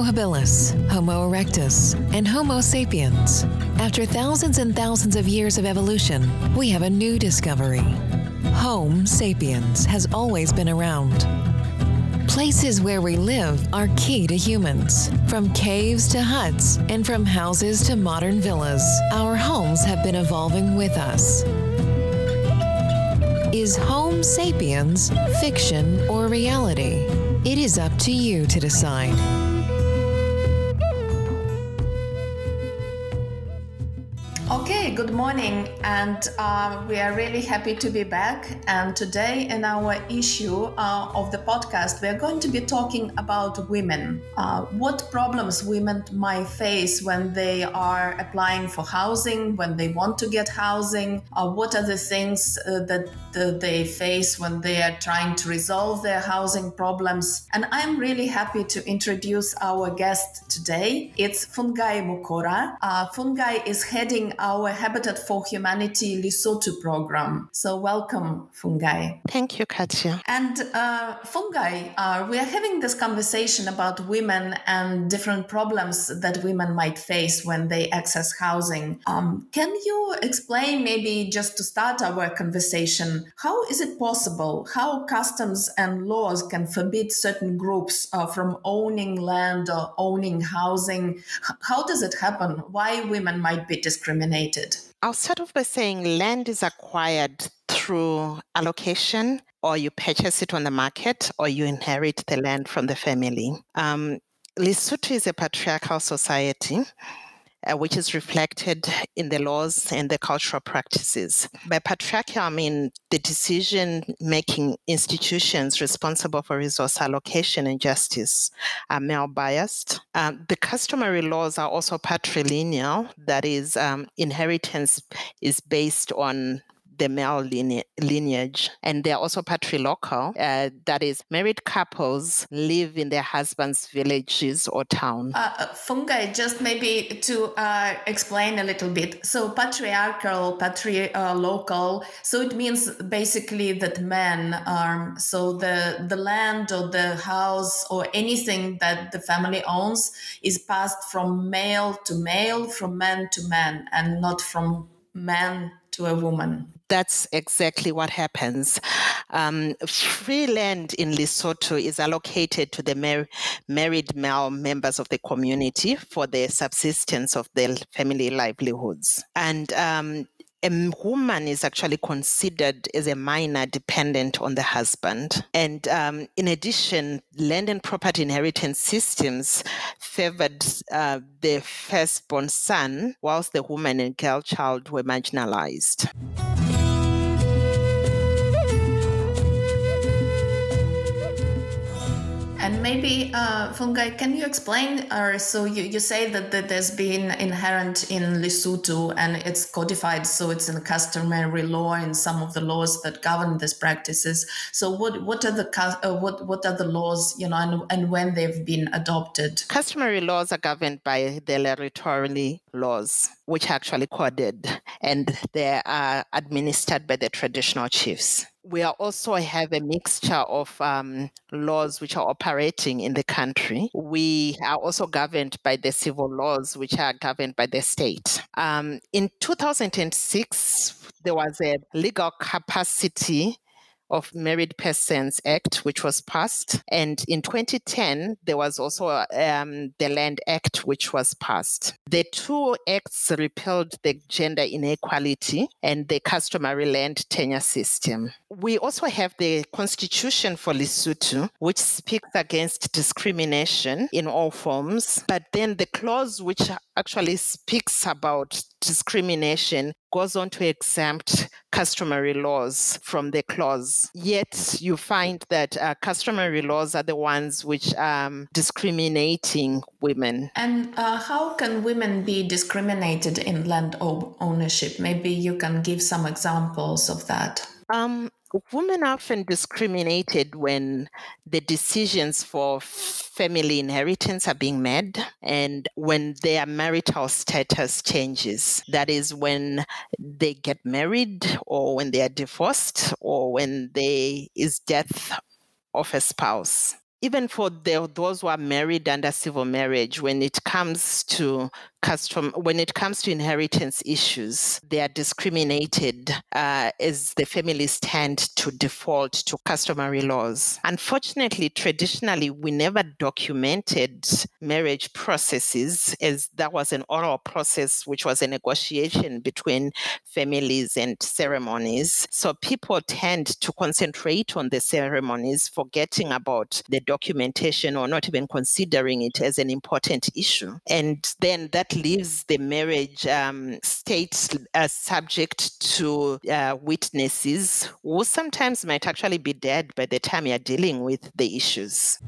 Homo habilis, Homo erectus, and Homo sapiens. After thousands and thousands of years of evolution, we have a new discovery. Home sapiens has always been around. Places where we live are key to humans. From caves to huts, and from houses to modern villas, our homes have been evolving with us. Is Home Sapiens fiction or reality? It is up to you to decide. Okay, good morning, and uh, we are really happy to be back. And today, in our issue uh, of the podcast, we are going to be talking about women. Uh, what problems women might face when they are applying for housing, when they want to get housing, uh, what are the things uh, that they face when they are trying to resolve their housing problems. And I'm really happy to introduce our guest today. It's Fungai Mukora. Uh, Fungai is heading our Habitat for Humanity Lesotho program. So, welcome, Fungai. Thank you, Katya. And uh, Fungai, uh, we are having this conversation about women and different problems that women might face when they access housing. Um, can you explain, maybe just to start our conversation, how is it possible? How customs and laws can forbid certain groups uh, from owning land or owning housing? How does it happen? Why women might be discriminated? I'll start off by saying land is acquired through allocation, or you purchase it on the market, or you inherit the land from the family. Um, Lesotho is a patriarchal society uh, which is reflected in the laws and the cultural practices. By patriarchal, I mean the decision making institutions responsible for resource allocation and justice are male biased. Um, the customary laws are also patrilineal, that is, um, inheritance is based on the male lineage. And they're also patrilocal, uh, that is, married couples live in their husband's villages or town. Uh, uh Fungai, just maybe to uh, explain a little bit. So, patriarchal, patrilocal, so it means basically that men, um, so the, the land or the house or anything that the family owns is passed from male to male, from man to man, and not from man to a woman. That's exactly what happens. Um, free land in Lesotho is allocated to the mar- married male members of the community for the subsistence of their family livelihoods. And um, a woman is actually considered as a minor dependent on the husband. And um, in addition, land and property inheritance systems favored uh, the firstborn son, whilst the woman and girl child were marginalized. And maybe, uh, Fungai, can you explain? Or so you, you say that, that there's been inherent in Lesotho and it's codified, so it's in customary law in some of the laws that govern these practices. So what what are the uh, what what are the laws, you know, and, and when they've been adopted? Customary laws are governed by the Lerotholi laws, which are actually coded, and they are administered by the traditional chiefs we also have a mixture of um, laws which are operating in the country. We are also governed by the civil laws, which are governed by the state. Um, in 2006, there was a legal capacity of Married Persons Act, which was passed. And in 2010, there was also um, the Land Act, which was passed. The two acts repealed the gender inequality and the customary land tenure system. We also have the Constitution for Lesotho, which speaks against discrimination in all forms. But then the clause which actually speaks about discrimination goes on to exempt customary laws from the clause. Yet you find that uh, customary laws are the ones which are um, discriminating women. And uh, how can women be discriminated in land ownership? Maybe you can give some examples of that. Um, women are often discriminated when the decisions for family inheritance are being made and when their marital status changes. That is when they get married or when they are divorced or when there is death of a spouse. Even for the, those who are married under civil marriage, when it comes to custom when it comes to inheritance issues they are discriminated uh, as the families tend to default to customary laws. Unfortunately traditionally we never documented marriage processes as that was an oral process which was a negotiation between families and ceremonies. So people tend to concentrate on the ceremonies forgetting about the documentation or not even considering it as an important issue and then that leaves the marriage um, state uh, subject to uh, witnesses who sometimes might actually be dead by the time you're dealing with the issues.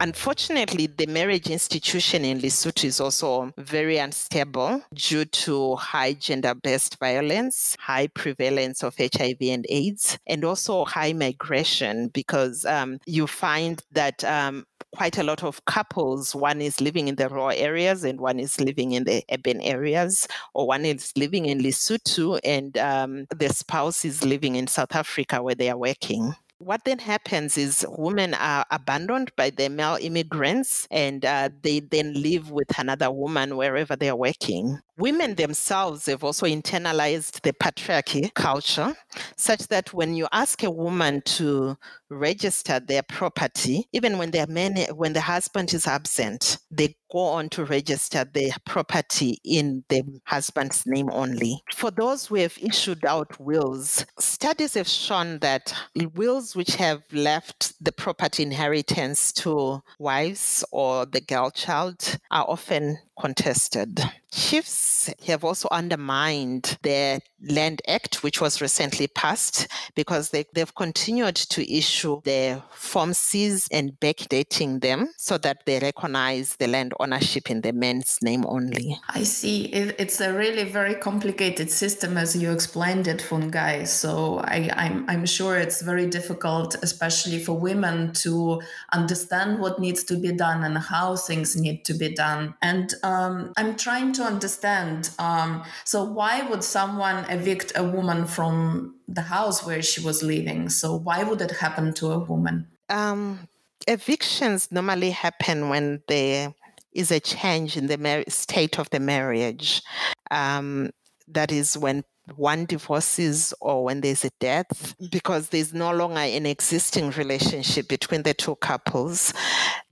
Unfortunately, the marriage institution in Lesotho is also very unstable due to high gender based violence, high prevalence of HIV and AIDS, and also high migration because um, you find that. Um, quite a lot of couples. One is living in the rural areas and one is living in the urban areas, or one is living in Lesotho and um, the spouse is living in South Africa where they are working. What then happens is women are abandoned by the male immigrants and uh, they then live with another woman wherever they are working. Women themselves have also internalized the patriarchy culture, such that when you ask a woman to register their property, even when their men, when the husband is absent, they go on to register their property in the husband's name only. For those who have issued out wills, studies have shown that wills which have left the property inheritance to wives or the girl child are often contested. Chiefs have also undermined the Land Act, which was recently passed, because they, they've continued to issue the Form Cs and backdating them so that they recognize the land ownership in the man's name only. I see. It, it's a really very complicated system, as you explained it, Fungai. So I, I'm, I'm sure it's very difficult, especially for women, to understand what needs to be done and how things need to be done. And um, I'm trying to understand. Um, so, why would someone evict a woman from the house where she was living? So, why would it happen to a woman? Um, evictions normally happen when there is a change in the mar- state of the marriage. Um, that is when one divorces or when there's a death because there's no longer an existing relationship between the two couples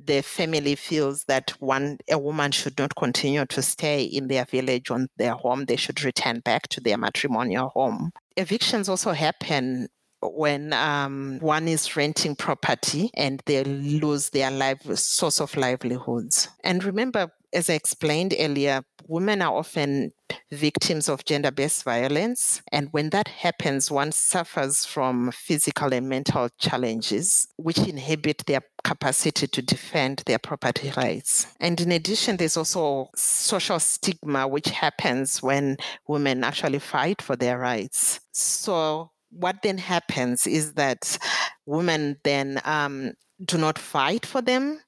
the family feels that one a woman should not continue to stay in their village or their home they should return back to their matrimonial home evictions also happen when um, one is renting property and they lose their life source of livelihoods. And remember, as I explained earlier, women are often victims of gender based violence. And when that happens, one suffers from physical and mental challenges, which inhibit their capacity to defend their property rights. And in addition, there's also social stigma, which happens when women actually fight for their rights. So, what then happens is that women then um, do not fight for them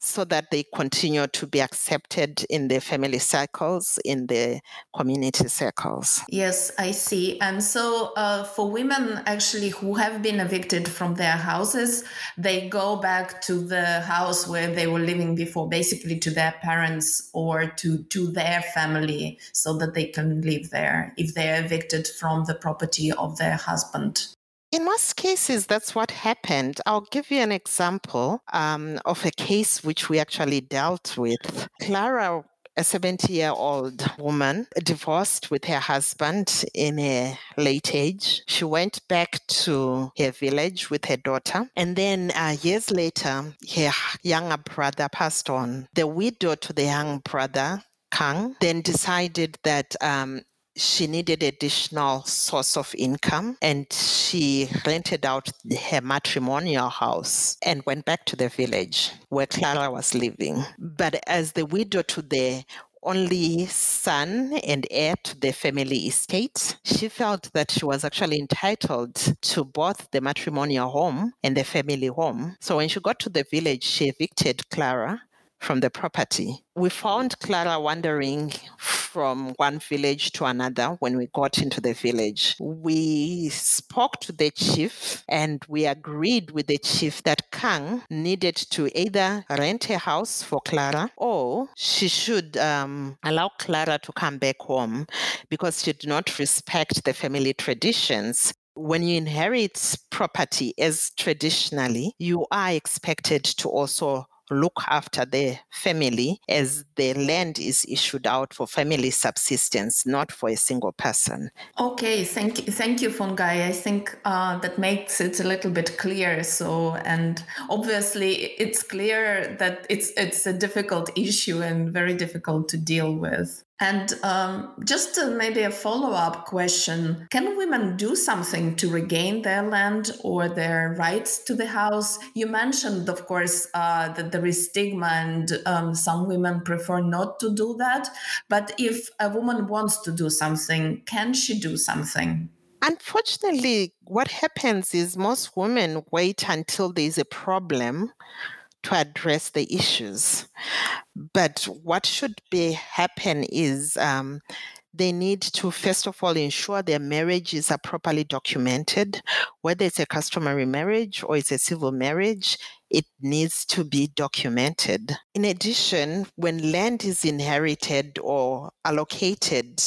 so that they continue to be accepted in the family circles, in the community circles. Yes, I see. And so, uh, for women actually who have been evicted from their houses, they go back to the house where they were living before, basically to their parents or to, to their family, so that they can live there if they're evicted from the property of their husband. In most cases, that's what happened. I'll give you an example um, of a case which we actually dealt with. Clara a 70 year old woman divorced with her husband in a late age. She went back to her village with her daughter. And then uh, years later, her younger brother passed on. The widow to the young brother, Kang, then decided that um, she needed additional source of income and she rented out her matrimonial house and went back to the village where Clara was living. But as the widow to the only son and heir to the family estate, she felt that she was actually entitled to both the matrimonial home and the family home. So when she got to the village, she evicted Clara from the property. We found Clara wandering from one village to another when we got into the village. We spoke to the chief and we agreed with the chief that Kang needed to either rent a house for Clara or she should um, allow Clara to come back home because she did not respect the family traditions when you inherit property as traditionally, you are expected to also look after the family as the land is issued out for family subsistence, not for a single person. Okay, thank you, thank you, Fungai. I think uh, that makes it a little bit clear. So, and obviously, it's clear that it's it's a difficult issue and very difficult to deal with. And um, just uh, maybe a follow up question Can women do something to regain their land or their rights to the house? You mentioned, of course, uh, that there is stigma and um, some women prefer not to do that. But if a woman wants to do something, can she do something? Unfortunately, what happens is most women wait until there's a problem to address the issues. But what should be happen is um, they need to first of all ensure their marriages are properly documented. Whether it's a customary marriage or it's a civil marriage it needs to be documented. In addition when land is inherited or allocated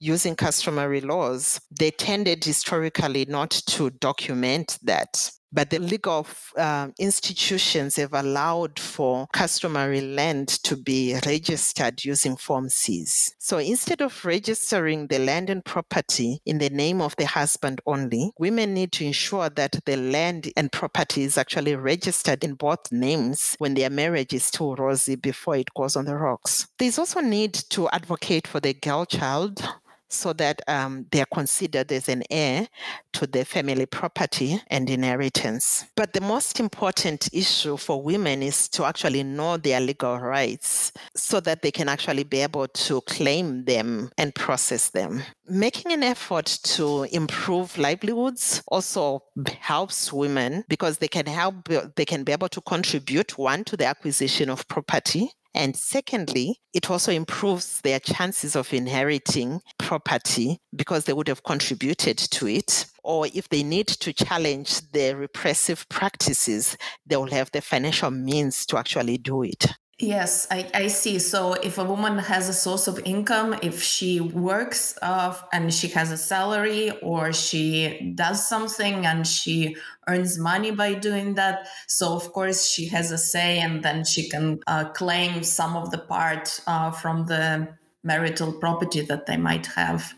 using customary laws they tended historically not to document that but the legal uh, institutions have allowed for customary land to be registered using Form Cs. So instead of registering the land and property in the name of the husband only, women need to ensure that the land and property is actually registered in both names when their marriage is still rosy before it goes on the rocks. There's also need to advocate for the girl child so that um, they are considered as an heir to the family property and inheritance. But the most important issue for women is to actually know their legal rights so that they can actually be able to claim them and process them. Making an effort to improve livelihoods also helps women because they can help they can be able to contribute one to the acquisition of property and secondly, it also improves their chances of inheriting property because they would have contributed to it. Or if they need to challenge the repressive practices, they will have the financial means to actually do it. Yes, I, I see. So if a woman has a source of income, if she works uh, and she has a salary or she does something and she earns money by doing that, so of course she has a say and then she can uh, claim some of the part uh, from the marital property that they might have.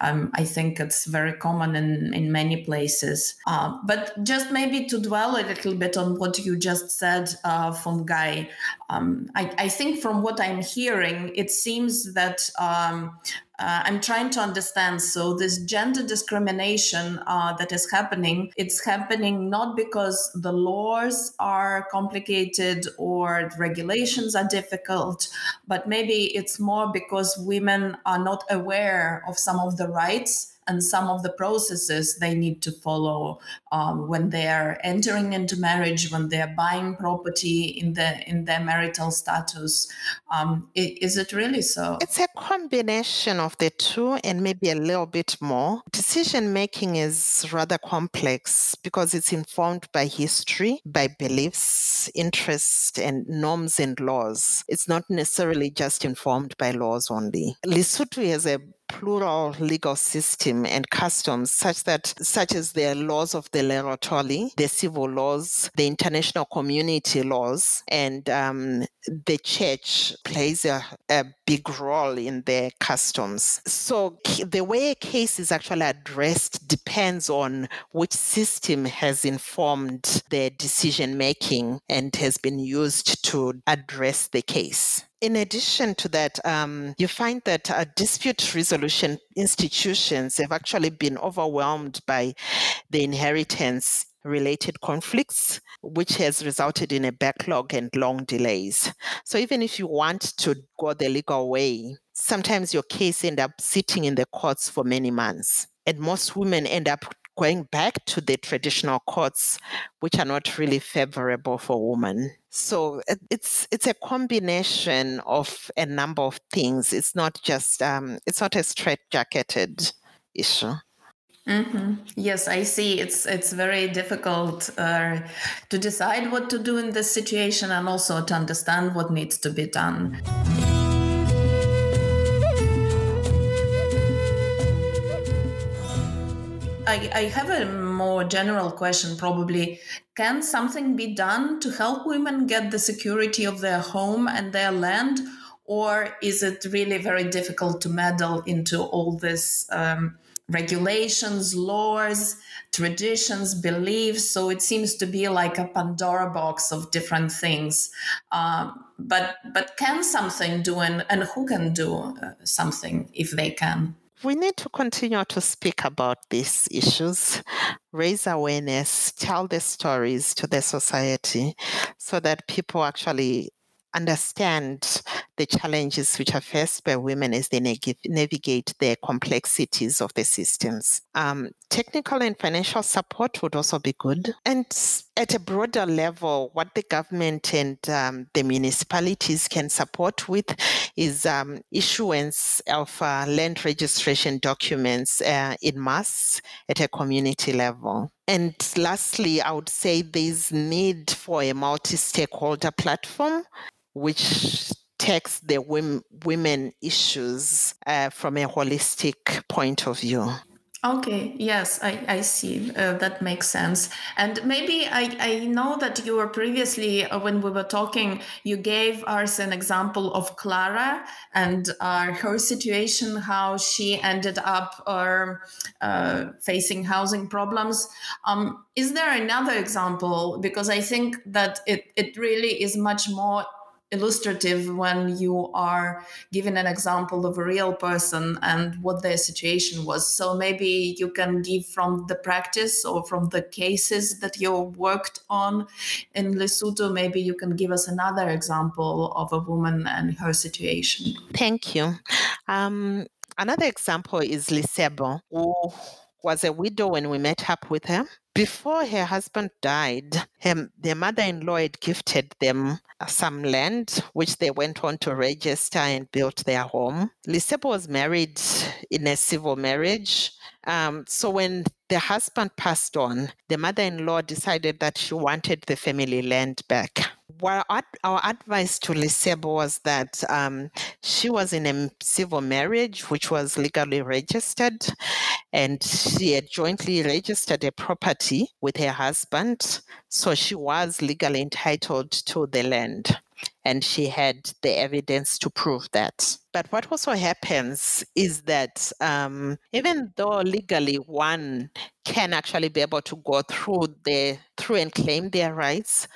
Um, I think it's very common in, in many places. Uh, but just maybe to dwell a little bit on what you just said uh, Guy, um, I, I, think from what I'm hearing, it seems that um, uh, I'm trying to understand. So this gender discrimination uh, that is happening, it's happening not because the laws are complicated or regulations are difficult, but maybe it's more because women are not aware of some of the rights and some of the processes they need to follow um, when they are entering into marriage, when they are buying property in the in their marital status. Um, is it really so? It's a combination of the two, and maybe a little bit more. Decision making is rather complex because it's informed by history, by beliefs, interests, and norms and laws. It's not necessarily just informed by laws only. Lesotho has a plural legal system and customs such that such as the laws of the Lerotholi, the civil laws, the international community laws, and um, the church plays a, a big role in their customs. So the way a case is actually addressed depends on which system has informed their decision making and has been used to address the case. In addition to that, um, you find that uh, dispute resolution institutions have actually been overwhelmed by the inheritance related conflicts, which has resulted in a backlog and long delays. So even if you want to go the legal way, sometimes your case end up sitting in the courts for many months. And most women end up going back to the traditional courts, which are not really favorable for women. So it's it's a combination of a number of things. It's not just um, it's not a straight-jacketed issue. Mm-hmm. Yes, I see. It's it's very difficult uh, to decide what to do in this situation, and also to understand what needs to be done. I, I have a more general question probably. Can something be done to help women get the security of their home and their land? Or is it really very difficult to meddle into all this um, regulations, laws, traditions, beliefs? So it seems to be like a Pandora box of different things. Um, but but can something do and, and who can do uh, something if they can? We need to continue to speak about these issues, raise awareness, tell the stories to the society so that people actually understand the challenges which are faced by women as they navigate the complexities of the systems. Um, technical and financial support would also be good. And at a broader level, what the government and um, the municipalities can support with is um, issuance of uh, land registration documents uh, in mass at a community level. And lastly, I would say there's need for a multi-stakeholder platform which takes the women issues uh, from a holistic point of view. Okay, yes, I, I see. Uh, that makes sense. And maybe I, I know that you were previously, uh, when we were talking, you gave us an example of Clara and uh, her situation, how she ended up uh, facing housing problems. Um, is there another example? Because I think that it, it really is much more illustrative when you are given an example of a real person and what their situation was. So maybe you can give from the practice or from the cases that you worked on in Lesotho, maybe you can give us another example of a woman and her situation. Thank you. Um, another example is Lisebo, who was a widow when we met up with her. Before her husband died, her, their mother in law had gifted them some land, which they went on to register and built their home. Lisebo was married in a civil marriage. Um, so when the husband passed on, the mother in law decided that she wanted the family land back well, our, advice to Lisebo was that um, she was in a civil marriage, which was legally registered, and she had jointly registered a property with her husband. So she was legally entitled to the land and she had the evidence to prove that. But what also happens is that um, even though legally one can actually be able to go through the through and claim their rights,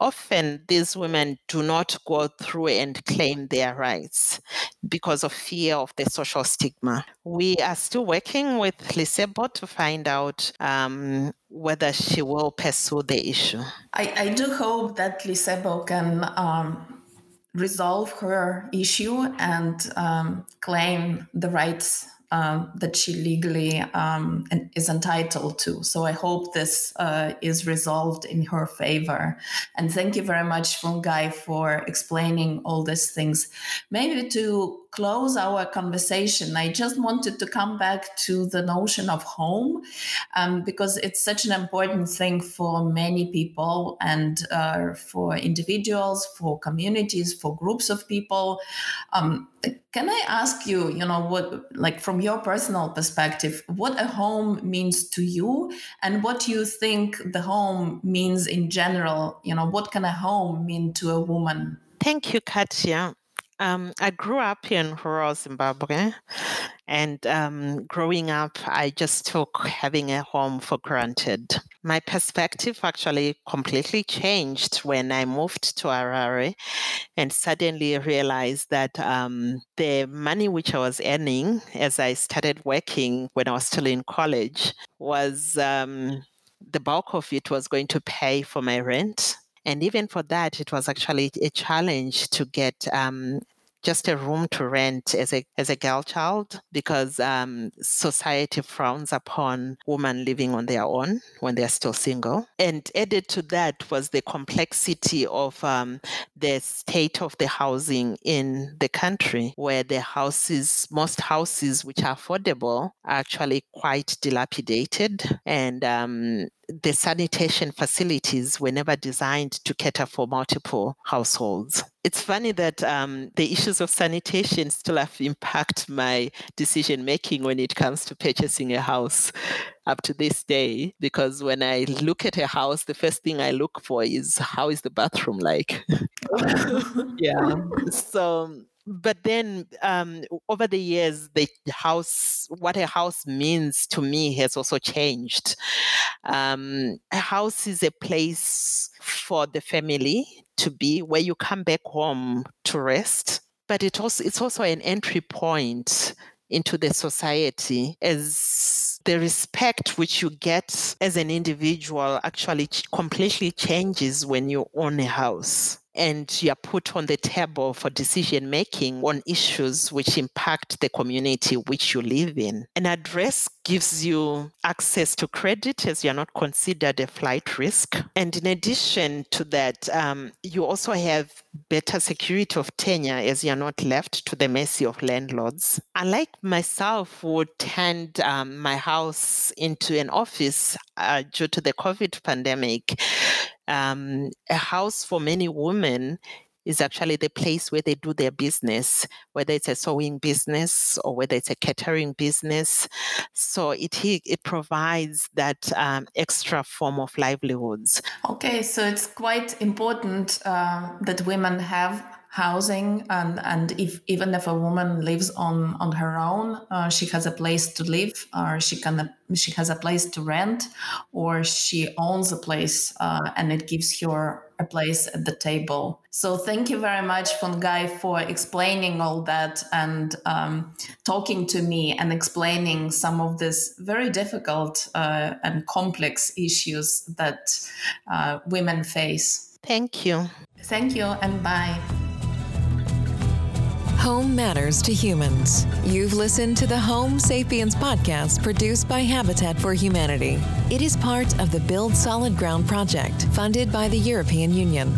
often these women do not go through and claim their rights because of fear of the social stigma. We are still working with Lisebo to find out um, whether she will pursue the issue. I, I do hope that Lisebo can um, resolve her issue and um, claim the rights um, that she legally um, is entitled to. So I hope this uh, is resolved in her favor. And thank you very much, Fungai, for explaining all these things. Maybe to close our conversation, I just wanted to come back to the notion of home um, because it's such an important thing for many people and uh, for individuals, for communities, for groups of people. Um, can I ask you, you know, what, like from your personal perspective, what a home means to you and what you think the home means in general? You know, what can a home mean to a woman? Thank you, Katya. Um, I grew up in rural Zimbabwe, and um, growing up, I just took having a home for granted. My perspective actually completely changed when I moved to Harare and suddenly realized that um, the money which I was earning as I started working when I was still in college was um, the bulk of it was going to pay for my rent and even for that, it was actually a challenge to get um, just a room to rent as a as a girl child because um, society frowns upon women living on their own when they're still single. And added to that was the complexity of um, the state of the housing in the country, where the houses, most houses which are affordable, are actually quite dilapidated and um, the sanitation facilities were never designed to cater for multiple households. It's funny that um, the issues of sanitation still have impact my decision making when it comes to purchasing a house up to this day. Because when I look at a house, the first thing I look for is how is the bathroom like? yeah. So but then um, over the years the house what a house means to me has also changed. Um, a house is a place for the family to be where you come back home to rest but it also it's also an entry point into the society as the respect which you get as an individual actually completely changes when you own a house and you are put on the table for decision making on issues which impact the community which you live in. An address gives you access to credit as you're not considered a flight risk. And in addition to that, um, you also have better security of tenure as you're not left to the mercy of landlords. Unlike myself, who turned um, my house into an office uh, due to the COVID pandemic, um, a house for many women is actually the place where they do their business, whether it's a sewing business or whether it's a catering business. So it it provides that um, extra form of livelihoods. Okay, so it's quite important uh, that women have housing and and if even if a woman lives on on her own uh, she has a place to live or she can she has a place to rent or she owns a place uh, and it gives her a place at the table. So thank you very much Fungai for explaining all that and um, talking to me and explaining some of these very difficult uh, and complex issues that uh, women face. Thank you. Thank you and bye Home matters to humans. You've listened to the Home Sapiens podcast produced by Habitat for Humanity. It is part of the Build Solid Ground project funded by the European Union.